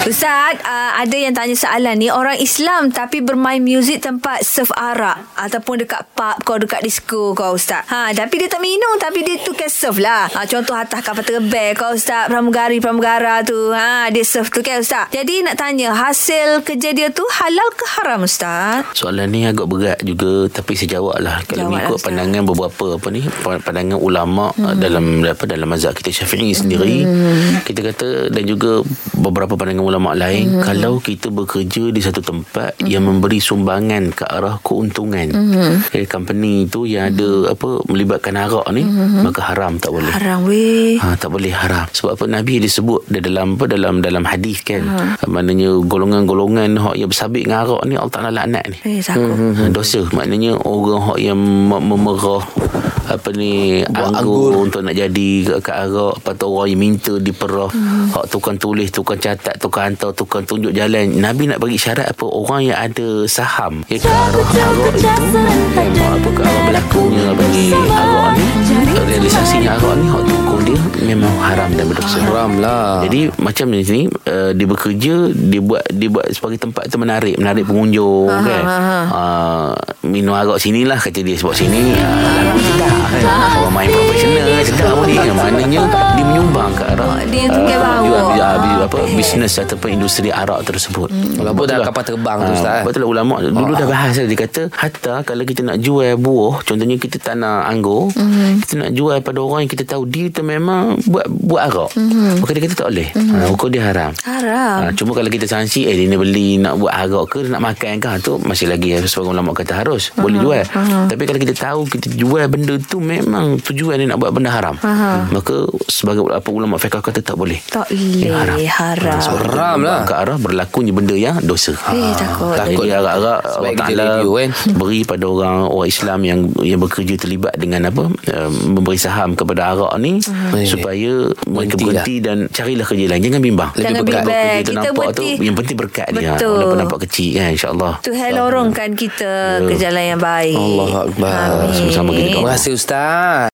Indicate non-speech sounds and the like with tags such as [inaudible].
Ustaz, uh, ada yang tanya soalan ni orang Islam tapi bermain muzik tempat serve arak ataupun dekat pub kau dekat disco kau Ustaz. Ha, tapi dia tak minum tapi dia tu kan serve lah. Ha, contoh atas kapal terbang kau Ustaz, pramugari pramugara tu. Ha, dia serve tu kan Ustaz. Jadi nak tanya hasil kerja dia tu halal ke haram Ustaz? Soalan ni agak berat juga tapi saya jawab lah kalau Jawab lah, mengikut Ustaz. pandangan beberapa apa ni pandangan ulama hmm. dalam apa dalam mazhab kita Syafi'i sendiri hmm. kita kata dan juga beberapa pandangan ulama lain hmm. kalau kita bekerja di satu tempat hmm. yang memberi sumbangan ke arah keuntungan hmm. eh, company itu yang ada apa melibatkan arak ni hmm. maka haram tak boleh Haram weh. Ha, tak boleh haram sebab apa Nabi disebut dia dalam apa dalam dalam hadis kan ha. maknanya golongan-golongan hak yang bersabit dengan arak ni Allah Taala laknat ni Eh, takut. Hmm, dosa maknanya orang hak yang me- memerah apa ni Buat anggur, anggur. untuk nak jadi kat, arak lepas tu orang yang minta diperah hmm. hak tukang tulis tukang catat tukang hantar tukang tunjuk jalan. Nabi nak bagi syarat apa? Orang yang ada saham. Ya, ke? Arah arak itu. yang apa ke? Arah berlakunya bagi arak ni. realisasinya arak ni hak tukung dia memang haram dan berdosa Haram lah. jadi macam ni sini uh, dia bekerja dia buat dia buat sebagai tempat tu menarik menarik pengunjung Aha, kan. Uh, minum arak sini lah kata dia sebab sini uh, lagu [laughs] sedap kan. Orang main profesional sedap pun dia. [laughs] Maknanya dia menyumbang ke arah Dia tukar bawah. jual, uh, bi- apa bisnes ataupun industri arak tersebut. Walaupun dalam kapal terbang tu, Ustaz, eh? Betul lah ulama dulu dah bahas dia kata hatta kalau kita nak jual buah contohnya kita tanah anggur Mhm. kita nak jual pada orang yang kita tahu dia tu memang buat buat arak maka dia kata tak boleh ha, hukum dia haram. Haram. Ha, cuma kalau kita sanksi eh dia ni beli nak buat arak ke nak makan ke ha, tu masih lagi sebagai ulama kata harus boleh jual tapi kalau kita tahu kita jual benda tu memang tujuan dia nak buat benda haram maka sebagai apa ulama fiqh kata tak boleh Tak Dia boleh. Haram. Ha, sebab Haram lah. ke arah berlakunya benda yang dosa Eh, takut. Takut. jadi arak-arak Sebab Allah Ta'ala kan? beri pada orang orang Islam yang yang bekerja terlibat dengan apa uh, memberi saham kepada arak ni Supaya mereka berhenti dan carilah kerja lain jangan bimbang Lebih Jangan berkat. bimbang. Kita, Kita nampak tu berhenti. yang penting berkat dia Betul. walaupun nampak kecil kan insyaAllah Tuhan lorongkan kita ke jalan yang baik. Allah Akbar. Amin. Sama-sama kita. Terima kasih Ustaz.